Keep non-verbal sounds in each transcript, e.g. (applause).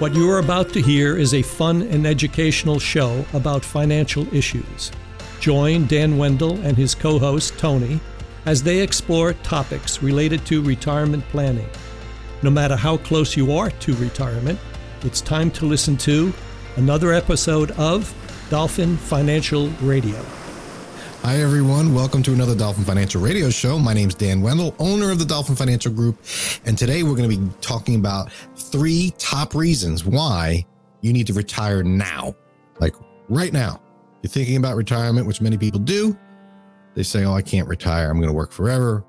What you are about to hear is a fun and educational show about financial issues. Join Dan Wendell and his co host, Tony, as they explore topics related to retirement planning. No matter how close you are to retirement, it's time to listen to another episode of Dolphin Financial Radio. Hi, everyone. Welcome to another Dolphin Financial Radio Show. My name is Dan Wendell, owner of the Dolphin Financial Group. And today we're going to be talking about three top reasons why you need to retire now. Like right now. You're thinking about retirement, which many people do. They say, Oh, I can't retire. I'm going to work forever,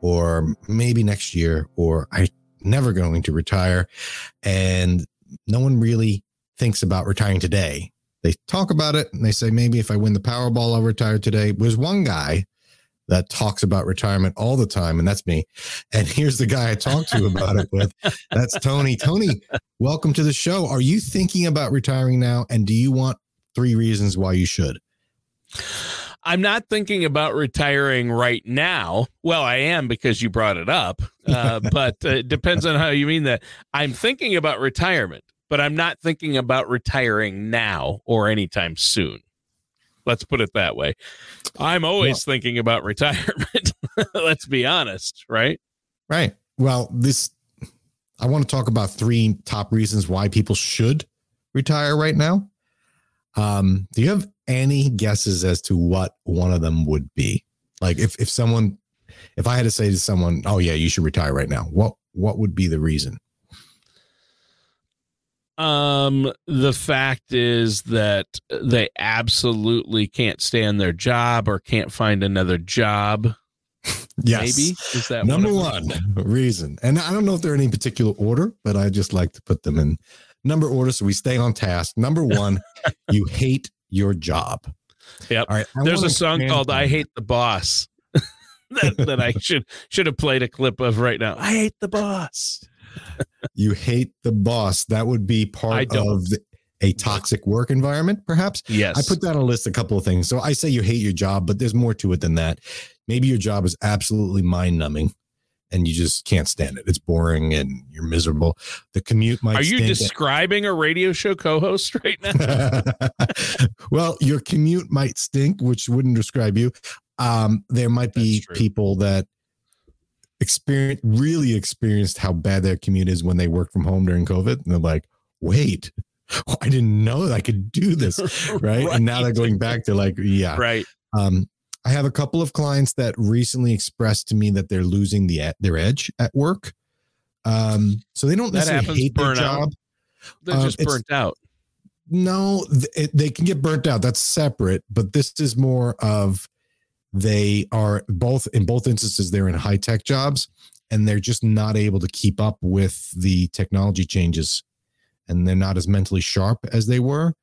or maybe next year, or I'm never going to retire. And no one really thinks about retiring today they talk about it and they say, maybe if I win the Powerball, I'll retire today. There's one guy that talks about retirement all the time, and that's me. And here's the guy I talked to about it with. That's Tony. Tony, welcome to the show. Are you thinking about retiring now? And do you want three reasons why you should? I'm not thinking about retiring right now. Well, I am because you brought it up, uh, (laughs) but uh, it depends on how you mean that. I'm thinking about retirement but I'm not thinking about retiring now or anytime soon. Let's put it that way. I'm always well, thinking about (laughs) retirement. Let's be honest, right? Right. Well, this I want to talk about three top reasons why people should retire right now. Um, do you have any guesses as to what one of them would be? Like if if someone if I had to say to someone, "Oh yeah, you should retire right now." What what would be the reason? Um, the fact is that they absolutely can't stand their job or can't find another job. Yes. Maybe is that number one, one reason. And I don't know if they're in any particular order, but I just like to put them in number order so we stay on task. Number one, (laughs) you hate your job. Yep. All right. There's a song called "I Hate the Boss" (laughs) that, that I should should have played a clip of right now. I hate the boss (laughs) you hate the boss. That would be part of the, a toxic work environment, perhaps. Yes. I put down a list a couple of things. So I say you hate your job, but there's more to it than that. Maybe your job is absolutely mind numbing and you just can't stand it. It's boring and you're miserable. The commute might. Are you describing a radio show co-host (laughs) right now? (laughs) well, your commute might stink, which wouldn't describe you. Um, there might be people that experience really experienced how bad their commute is when they work from home during COVID. And they're like, wait, (laughs) I didn't know that I could do this. Right? (laughs) right. And now they're going back to like, yeah. Right. Um, I have a couple of clients that recently expressed to me that they're losing the their edge at work. Um, so they don't necessarily happens, hate their job. Out. They're um, just burnt out. No, it, they can get burnt out. That's separate. But this is more of they are both in both instances they're in high tech jobs and they're just not able to keep up with the technology changes. And they're not as mentally sharp as they were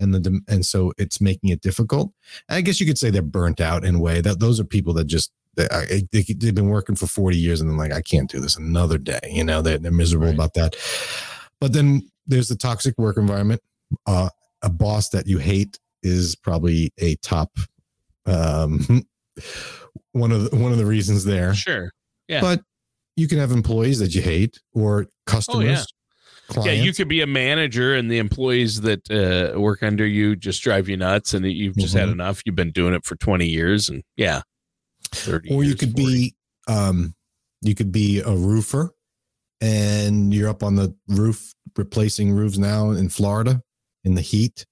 and the and so it's making it difficult. I guess you could say they're burnt out in a way. That those are people that just they, they, have been working for 40 years and they're like i can't do this another day you know? They're, they're miserable right. about that. But then there's the toxic work environment. Uh, a boss that you hate is probably a top um, one of the, one of the reasons there. Sure. Yeah. But you can have employees that you hate or customers. Oh, yeah. Clients. Yeah, you could be a manager and the employees that uh, work under you just drive you nuts and you've just mm-hmm. had enough. You've been doing it for 20 years and yeah. 30 or you could 40. be um you could be a roofer and you're up on the roof replacing roofs now in Florida in the heat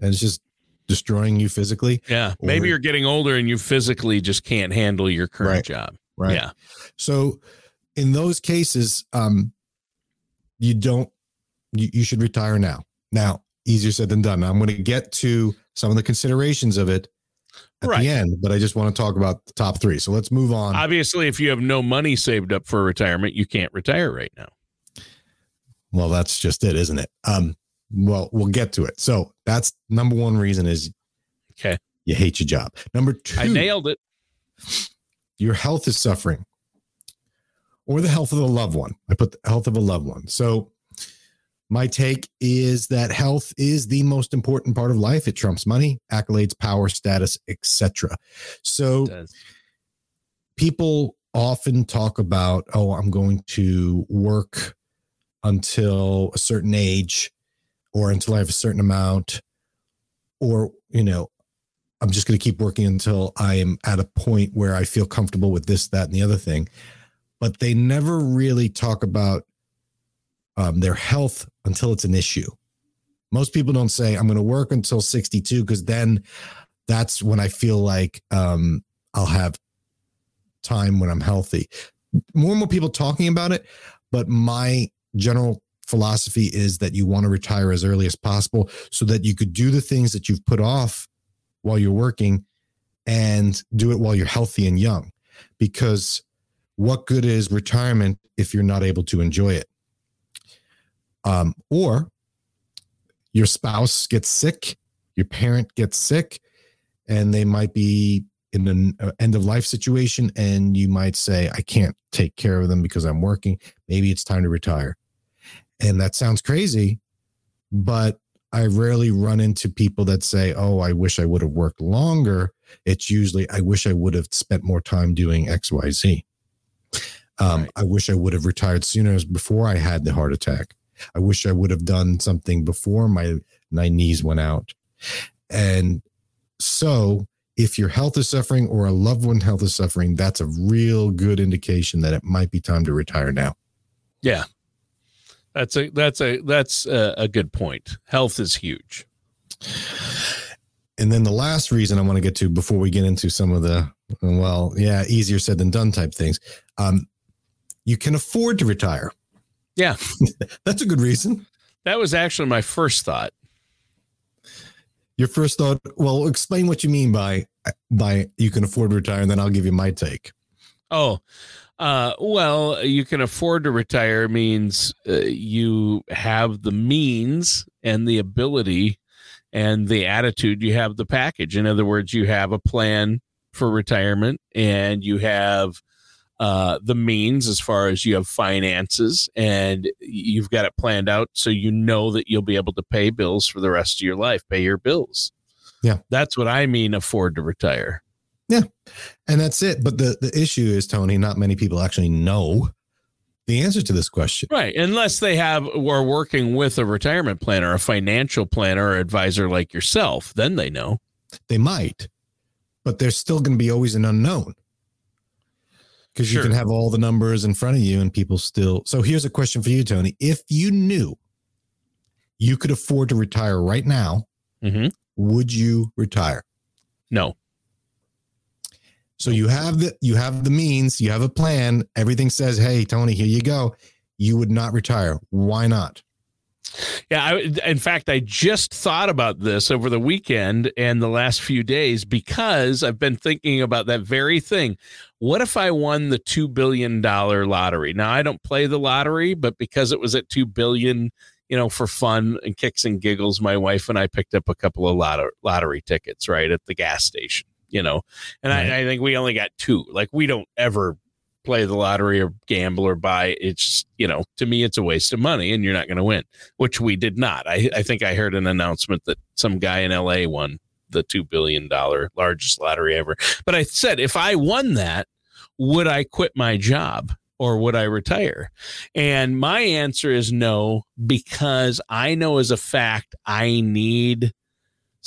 and it's just destroying you physically. Yeah. Or, Maybe you're getting older and you physically just can't handle your current right, job. Right. Yeah. So in those cases, um, you don't, you, you should retire now. Now, easier said than done. Now, I'm going to get to some of the considerations of it at right. the end, but I just want to talk about the top three. So let's move on. Obviously, if you have no money saved up for retirement, you can't retire right now. Well, that's just it, isn't it? Um, well, we'll get to it. So that's number one reason is okay. You hate your job. Number two, I nailed it. Your health is suffering, or the health of a loved one. I put the health of a loved one. So my take is that health is the most important part of life. It trumps money, accolades, power, status, etc. So people often talk about, oh, I'm going to work until a certain age or until I have a certain amount or, you know, I'm just going to keep working until I am at a point where I feel comfortable with this, that, and the other thing. But they never really talk about um, their health until it's an issue. Most people don't say, I'm going to work until 62 because then that's when I feel like um, I'll have time when I'm healthy. More and more people talking about it, but my general philosophy is that you want to retire as early as possible so that you could do the things that you've put off while you're working and do it while you're healthy and young. Because what good is retirement if you're not able to enjoy it? Um, or your spouse gets sick, your parent gets sick, and they might be in an uh, end of life situation, and you might say, I can't take care of them because I'm working. Maybe it's time to retire. And that sounds crazy, but I rarely run into people that say, Oh, I wish I would have worked longer. It's usually, I wish I would have spent more time doing XYZ. Um, right. I wish I would have retired sooner before I had the heart attack. I wish I would have done something before my, my knees went out. And so if your health is suffering or a loved one health is suffering, that's a real good indication that it might be time to retire now. Yeah. That's a that's a that's a, a good point. Health is huge. And then the last reason I want to get to before we get into some of the well, yeah, easier said than done type things. Um, you can afford to retire. Yeah. (laughs) That's a good reason. That was actually my first thought. Your first thought, well, explain what you mean by by you can afford to retire and then I'll give you my take. Oh, uh, well, you can afford to retire means uh, you have the means and the ability and the attitude. You have the package. In other words, you have a plan for retirement and you have uh, the means as far as you have finances and you've got it planned out so you know that you'll be able to pay bills for the rest of your life, pay your bills. Yeah. That's what I mean afford to retire. Yeah. And that's it. But the, the issue is, Tony, not many people actually know the answer to this question. Right. Unless they have were working with a retirement planner, a financial planner or advisor like yourself, then they know. They might, but there's still going to be always an unknown because sure. you can have all the numbers in front of you and people still. So here's a question for you, Tony. If you knew you could afford to retire right now, mm-hmm. would you retire? No. So you have the you have the means, you have a plan. Everything says, "Hey, Tony, here you go." You would not retire. Why not? Yeah, I, in fact, I just thought about this over the weekend and the last few days because I've been thinking about that very thing. What if I won the $2 billion lottery? Now, I don't play the lottery, but because it was at 2 billion, you know, for fun and kicks and giggles, my wife and I picked up a couple of lot- lottery tickets right at the gas station, you know, and right. I, I think we only got two. Like, we don't ever play the lottery or gamble or buy. It's, you know, to me, it's a waste of money and you're not going to win, which we did not. I, I think I heard an announcement that some guy in LA won the $2 billion largest lottery ever. But I said, if I won that, would I quit my job? Or would I retire? And my answer is no, because I know as a fact I need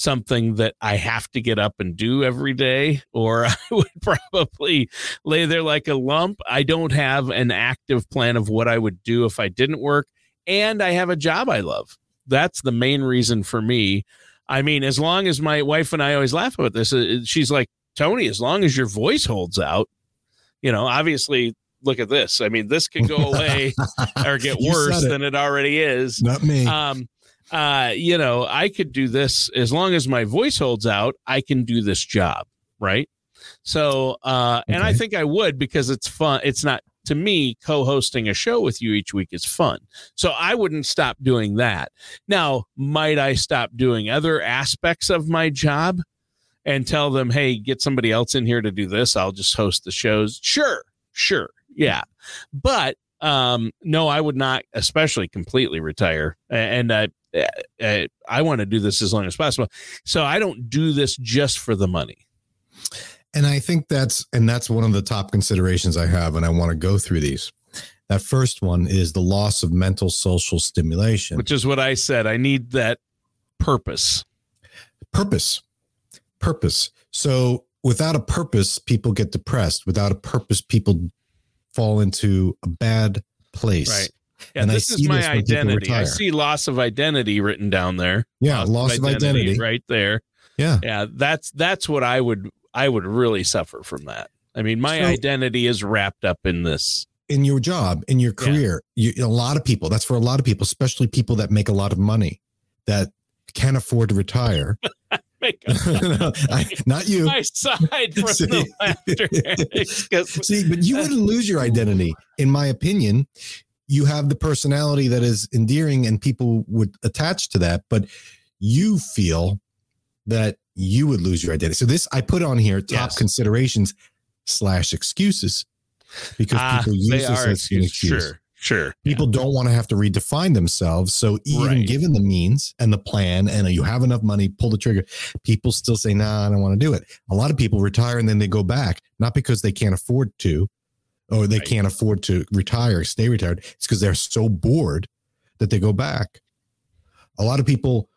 something that I have to get up and do every day, or (laughs) I would probably lay there like a lump. I don't have an active plan of what I would do if I didn't work, and I have a job I love. That's the main reason for me. I mean, as long as my wife and I always laugh about this, uh, she's like, Tony, as long as your voice holds out, you know, obviously look at this. I mean, this could go (laughs) away or get worse it. than it already is. Not me. Um, uh, you know, I could do this as long as my voice holds out, I can do this job, right? So, uh, and I think I would because it's fun. It's not to me co-hosting a show with you each week is fun. So I wouldn't stop doing that. Now, might I stop doing other aspects of my job and tell them, "Hey, get somebody else in here to do this. I'll just host the shows." Sure. Sure. Yeah. But um no i would not especially completely retire and I, uh, I want to do this as long as possible. So I don't do this just for the money. And I think that's and that's one of the top considerations I have, and I want to go through these. That first one is the loss of mental social stimulation. Which is what I said. I need that purpose. Purpose. Purpose. So without a purpose, people get depressed. Without a purpose, people fall into a bad place. Right. Yeah, and this is my identity. I see loss of identity written down there. Yeah, loss, loss of, identity, identity, right there. Yeah. Yeah, that's that's what I would I would really suffer from that. I mean, my so, identity is wrapped up in this. In your job, in your career, yeah. you, a lot of people, that's for a lot of people, especially people that make a lot of money that can't afford to retire. (laughs) (laughs) no, I, not you. My side from (laughs) See? the laughter. (laughs) See, but you wouldn't lose your identity, in my opinion. You have the personality that is endearing, and people would attach to that. But you feel that you would lose your identity. So this I put on here top yes. considerations slash excuses because ah, people use this as an excuse. Sure. Sure. People yeah. don't want to have to redefine themselves. So even right. given the means and the plan and you have enough money, pull the trigger, people still say, nah, I don't want to do it. A lot of people retire and then they go back, not because they can't afford to or they right. can't afford to retire, stay retired. It's because they're so bored that they go back. A lot of people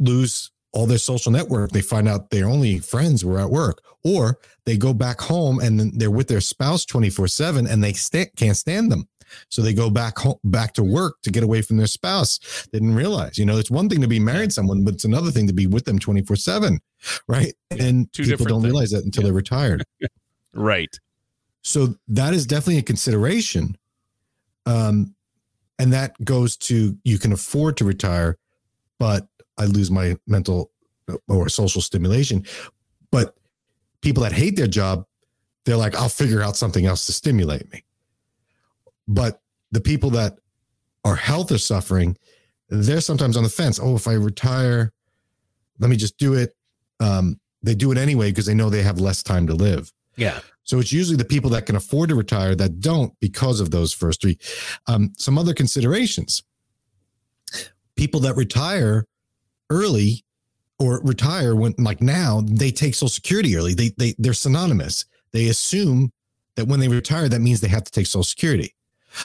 lose all their social network, they find out their only friends were at work, or they go back home and they're with their spouse 24 7 and they st- can't stand them. So they go back home, back to work to get away from their spouse. They didn't realize, you know, it's one thing to be married to someone, but it's another thing to be with them 24 seven. Right. And Two people don't things. realize that until yeah. they're retired. (laughs) right. So that is definitely a consideration. Um, and that goes to you can afford to retire, but I lose my mental or social stimulation. But people that hate their job, they're like, I'll figure out something else to stimulate me. But the people that are health are suffering, they're sometimes on the fence. Oh, if I retire, let me just do it. Um, they do it anyway because they know they have less time to live. Yeah. So it's usually the people that can afford to retire that don't because of those first three. Um, some other considerations people that retire early or retire when like now they take social security early they they they're synonymous they assume that when they retire that means they have to take social security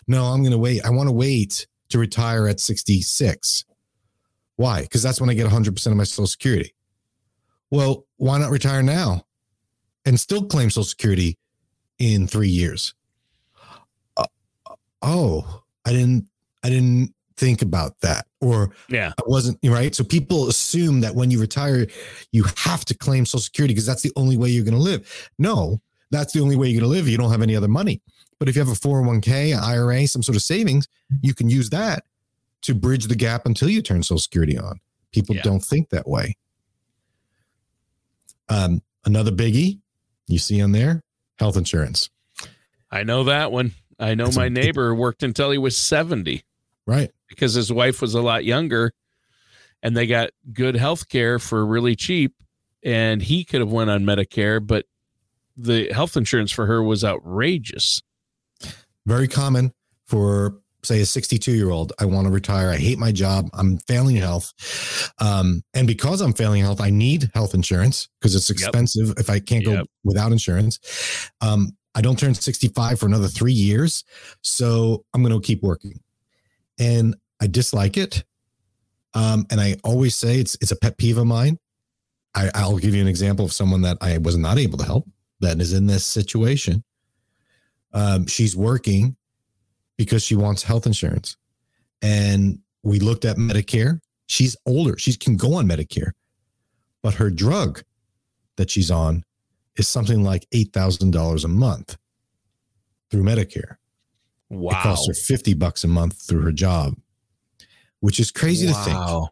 no, I'm going to wait. I want to wait to retire at 66. Why? Because that's when I get 100% of my Social Security. Well, why not retire now and still claim Social Security in three years? Uh, oh, I didn't. I didn't think about that, or yeah, I wasn't right. So people assume that when you retire, you have to claim Social Security because that's the only way you're going to live. No, that's the only way you're going to live. You don't have any other money. But if you have a 401k, IRA, some sort of savings, you can use that to bridge the gap until you turn Social Security on. People yeah. don't think that way. Um, another biggie you see on there health insurance. I know that one. I know That's my neighbor worked until he was 70. Right. Because his wife was a lot younger and they got good health care for really cheap and he could have went on Medicare, but the health insurance for her was outrageous very common for say a 62 year old i want to retire. I hate my job. I'm failing health. Um, and because i'm failing health i need health insurance because it's expensive yep. if i can't go yep. without insurance. Um, i don't turn 65 for another three years so i'm going to keep working. And i dislike it. Um, and i always say it's it's a pet peeve of mine. I, i'll give you an example of someone that i was not able to help that is in this situation um, she's working because she wants health insurance. And we looked at Medicare. She's older. She can go on Medicare, but her drug that she's on is something like $8,000 a month through Medicare. Wow. It costs her 50 bucks a month through her job, which is crazy wow. to think.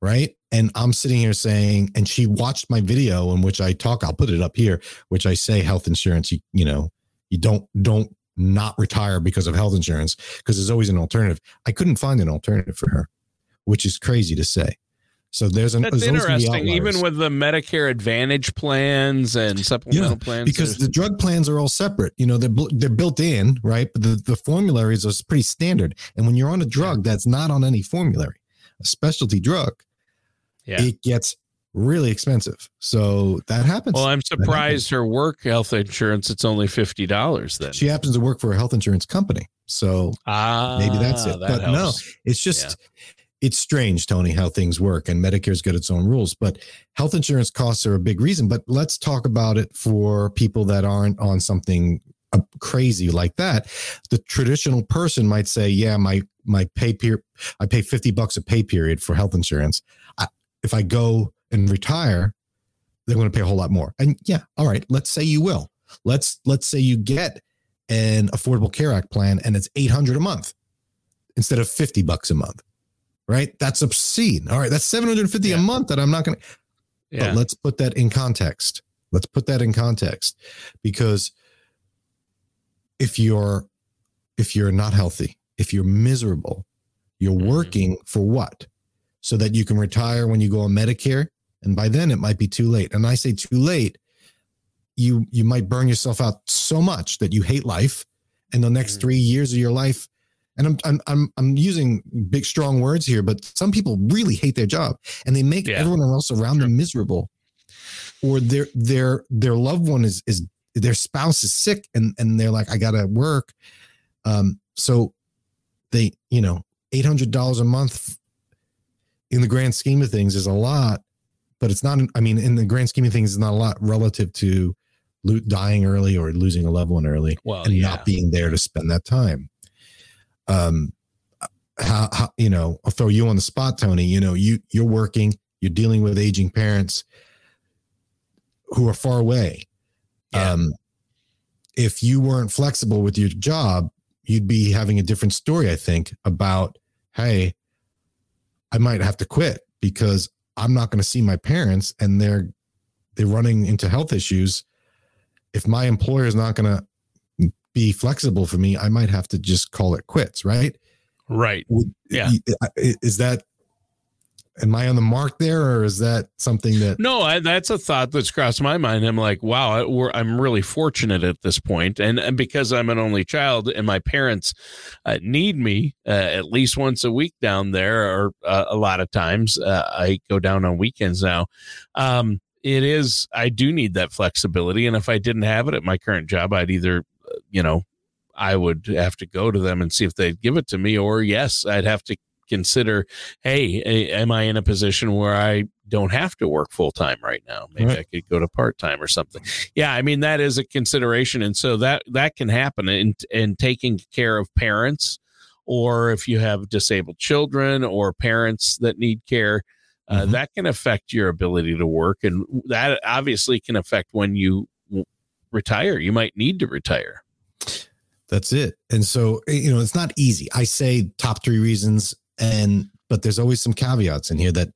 Right. And I'm sitting here saying, and she watched my video in which I talk, I'll put it up here, which I say health insurance, you, you know, you don't don't not retire because of health insurance because there's always an alternative. I couldn't find an alternative for her, which is crazy to say. So there's an that's there's interesting. Even with the Medicare Advantage plans and supplemental yeah, plans, because the drug plans are all separate. You know, they're they're built in, right? But the the formularies are pretty standard. And when you're on a drug that's not on any formulary, a specialty drug, yeah. it gets really expensive. So that happens. Well, I'm surprised her work health insurance it's only fifty dollars. Then she happens to work for a health insurance company, so ah, maybe that's it. that but no, it's just it's strange, Tony, how things work, and Medicare's got its own rules. But health insurance costs are a big reason. But let's talk about it for people that aren't on something uh, crazy like that. The traditional person might say, "Yeah, my my pay period, I pay fifty bucks a pay period for health insurance. I, if I go and retire, they're going to pay a whole lot more." And yeah, all right, let's say you will. Let's let's say you get an Affordable Care Act plan, and it's eight hundred a month instead of fifty bucks a month right? That's obscene. All right, that's 750 Yeah. a month that I'm not going to Yeah. but let's put that in context. Let's put that in context because if you're if you're not healthy, if you're miserable, you're Mhm. working for what? So that you can retire when you go on Medicare and by then it might be too late. And I say too late, you you might burn yourself out so much that you hate life and the next Mhm. 3 years of your life and I'm, I'm I'm I'm using big strong words here, but some people really hate their job and they make Yeah. everyone else around them miserable, or their their their loved one is is their spouse is sick and and they're like I gotta work, um so they you know eight hundred dollars a month in the grand scheme of things is a lot, but it's not. I mean, in the grand scheme of things, it's not a lot relative to lo- dying early or losing a loved one early well, and yeah. not being there to spend that time. Um, how, how you know? I'll throw you on the spot, Tony. You know, you you're working, you're dealing with aging parents who are far away. Yeah. Um, if you weren't flexible with your job, you'd be having a different story. I think about, hey, I might have to quit because I'm not going to see my parents, and they're they're running into health issues. If my employer is not going to be flexible for me, I might have to just call it quits, right? right. Yeah. Is that, am I on the mark there or is that something that, No, I, that's a thought that's crossed my mind. I'm like, wow, I, I'm really fortunate at this point, and, and because I'm an only child, and my parents uh, need me uh, at least once a week down there, or uh, a lot of times uh, I go down on weekends now. Um, it is, I do need that flexibility, and if I didn't have it at my current job, I'd either, uh, you know, I would have to go to them and see if they'd give it to me, or yes, I'd have to consider hey, a- am I in a position where I don't have to work full time right now? Maybe Right. I could go to part time or something. Yeah, I mean that is a consideration, and so that that can happen in in taking care of parents, or if you have disabled children or parents that need care. Uh, Mhm. That can affect your ability to work, and that obviously can affect when you w- retire. You might need to retire. that's it. And so, eh, you know, it's not easy. I say top three reasons and, but there's always some caveats in here that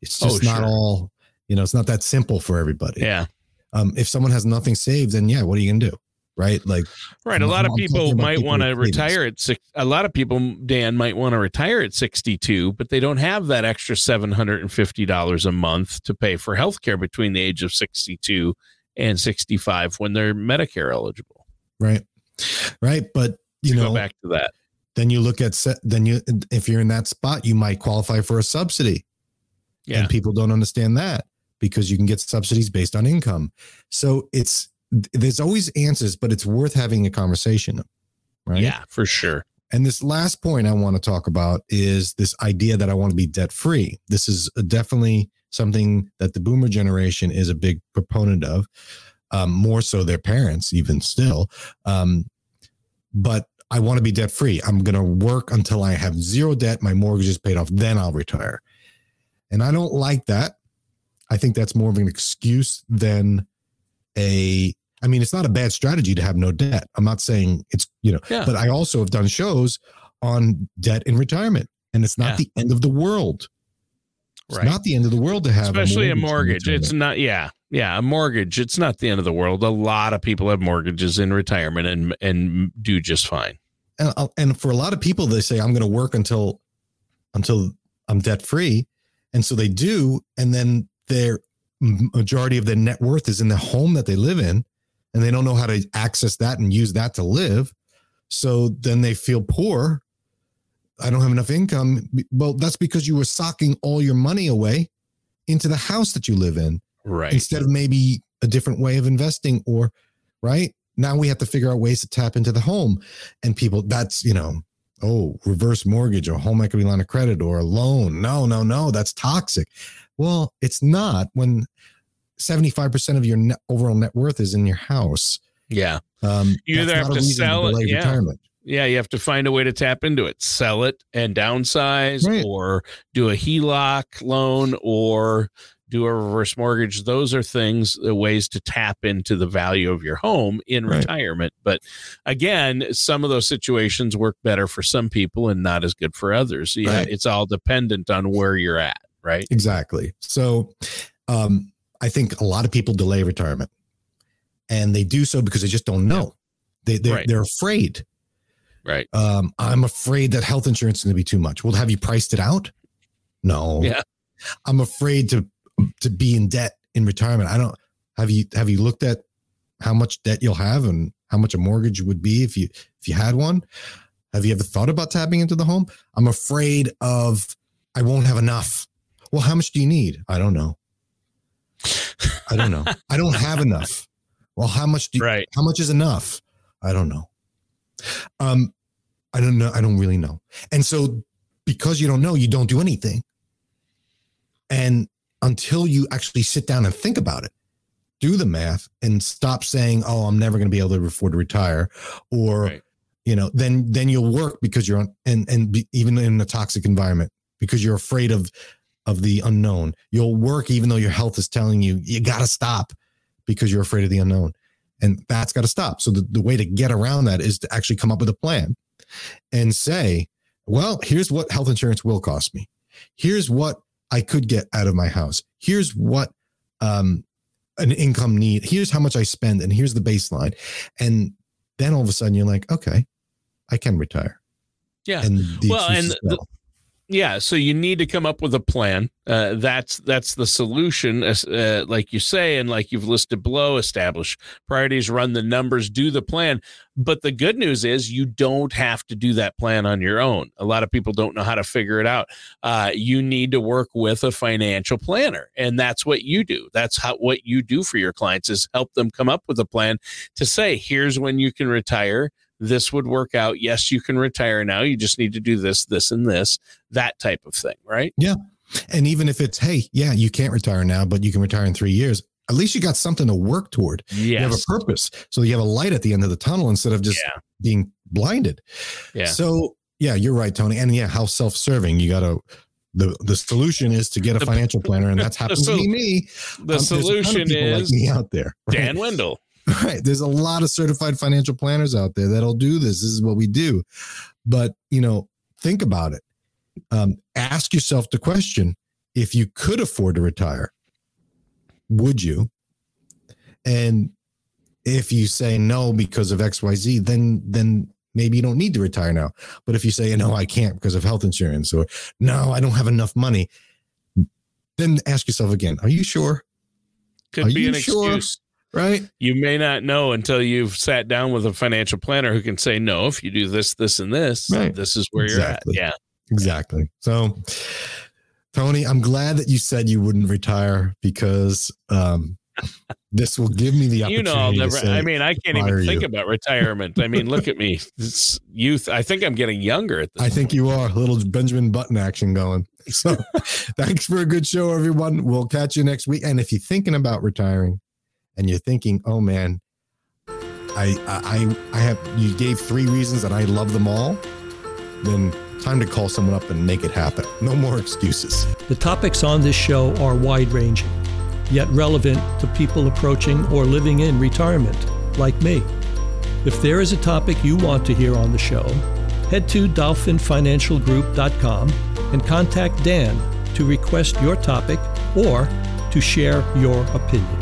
it's Oh, just not sure. all, you know, it's not that simple for everybody. Yeah, Um, if someone has nothing saved, then yeah, what are you going to do? Right. Like, Right. A lot of I'm talking people might want to retire at six. A lot of people, Dan, might want to retire at 62, but they don't have that extra $750 a month to pay for health care between the age of 62 and 65 when they're Medicare eligible. right. Right. But, you know, go back to that. Then you look at, then you, if you're in that spot, you might qualify for a subsidy. Yeah. And people don't understand that because you can get subsidies based on income. So it's, there's always answers, but it's worth having a conversation. Right. Yeah, for sure. And this last point I want to talk about is this idea that I want to be debt free. This is definitely something that the boomer generation is a big proponent of, um, more so their parents, even still. Um, but I want to be debt free. I'm going to work until I have zero debt, my mortgage is paid off, then I'll retire. And I don't like that. I think that's more of an excuse than a I mean, it's not a bad strategy to have no debt. I'm not saying it's, you know, Yeah. but I also have done shows on debt in retirement, and it's not Yeah. the end of the world. It's Right. not the end of the world to have, Especially a in mortgage. It's not, yeah. Yeah. A mortgage. It's not the end of the world. A lot of people have mortgages in retirement and, and do just fine. And, uh, and for a lot of people, they say I'm going to work until until I'm debt free, and so they do, and then their majority of their net worth is in the home that they live in, and they don't know how to access that and use that to live. So then they feel poor. I don't have enough income. Well, that's because you were socking all your money away into the house that you live in Right. instead of maybe a different way of investing or right now we have to figure out ways to tap into the home and people that's you know oh reverse mortgage or home equity line of credit or a loan no no no that's toxic well it's not when 75% of your net, overall net worth is in your house Yeah. um You either have to sell it- yeah. retirement Yeah, you have to find a way to tap into it. Sell it and downsize Right. or do a HELOC loan or do a reverse mortgage. Those are things, uh, ways to tap into the value of your home in Right. retirement. But again, some of those situations work better for some people and not as good for others. Yeah, Right. it's all dependent on where you're at, right? Exactly. So um, I think a lot of people delay retirement and they do so because they just don't know. They, they're, Right. they're afraid. Right. Um, I'm afraid that health insurance is going to be too much. Well, have you priced it out? No. Yeah. I'm afraid to to be in debt in retirement. I don't have you have you looked at how much debt you'll have and how much a mortgage would be if you if you had one? Have you ever thought about tapping into the home? I'm afraid of I won't have enough. Well, how much do you need? I don't know. I don't know. I don't have enough. Well, how much do you, Right. how much is enough? I don't know. Um, I don't know. I don't really know. And so because you don't know, you don't do anything. And until you actually sit down and think about it, do the math and stop saying, "Oh, I'm never going to be able to afford to retire," or Right. you know, then then you'll work because you're on and and be, even in a toxic environment because you're afraid of of the unknown. You'll work even though your health is telling you you got to stop because you're afraid of the unknown. And that's got to stop. So the, the way to get around that is to actually come up with a plan and say, well, here's what health insurance will cost me. Here's what I could get out of my house. Here's what um, an income need. Here's how much I spend, and here's the baseline. And then all of a sudden, you're like, okay, I can retire. Yeah. And Well, and the-. Yeah, so you need to come up with a plan. Uh, that's that's the solution, as- uh, like you say, and like you've listed below. Establish priorities, run the numbers, do the plan. But the good news is you don't have to do that plan on your own. A lot of people don't know how to figure it out. Uh, you need to work with a financial planner, and that's what you do. That's how what you do for your clients is help them come up with a plan to say, here's when you can retire. This would work out. Yes, you can retire now. You just need to do this, this, and this that type of thing, right? Yeah. And even if it's, hey, yeah, you can't retire now, but you can retire in three years. At least you got something to work toward. You have a purpose. So you have a light at the end of the tunnel instead of just Yeah. being blinded. Yeah. So yeah, you're right, Tony. And yeah, how self-serving. You gotta the the solution is to get a financial planner, and that's (laughs) the happens to be me. The Um, there's a ton of solution people like is me out there. (laughs) right? Dan Wendell. Right. There's a lot of certified financial planners out there that'll do this. This is what we do. But, you know, think about it. Um, ask yourself the question if you could afford to retire, would you? And if you say no because of XYZ, then then maybe you don't need to retire now. But if you say no, I can't because of health insurance, or no, I don't have enough money, then ask yourself again, are you sure? Could Are be you an sure? excuse. Right? You may not know until you've sat down with a financial planner who can say, no, if you do this, this, and this, Right. this is where Exactly. you're at. Yeah. Exactly. So, Tony, I'm glad that you said you wouldn't retire because um, (laughs) this will give me the opportunity. You know, I'll never, say, I mean, I can't even think about retirement. I mean, look at me. (laughs) It's youth. I think I'm getting younger at this I think you are a little Benjamin Button action going. So, (laughs) thanks for a good show, everyone. We'll catch you next week. And if you're thinking about retiring, and you're thinking, "Oh man, I I I have," you gave three reasons, and I love them all. Then time to call someone up and make it happen. (laughs) No more excuses. The topics on this show are wide ranging, yet relevant to people approaching or living in retirement, like me. If there is a topic you want to hear on the show, head to dolphinfinancialgroup.com and contact Dan to request your topic or to share your opinion.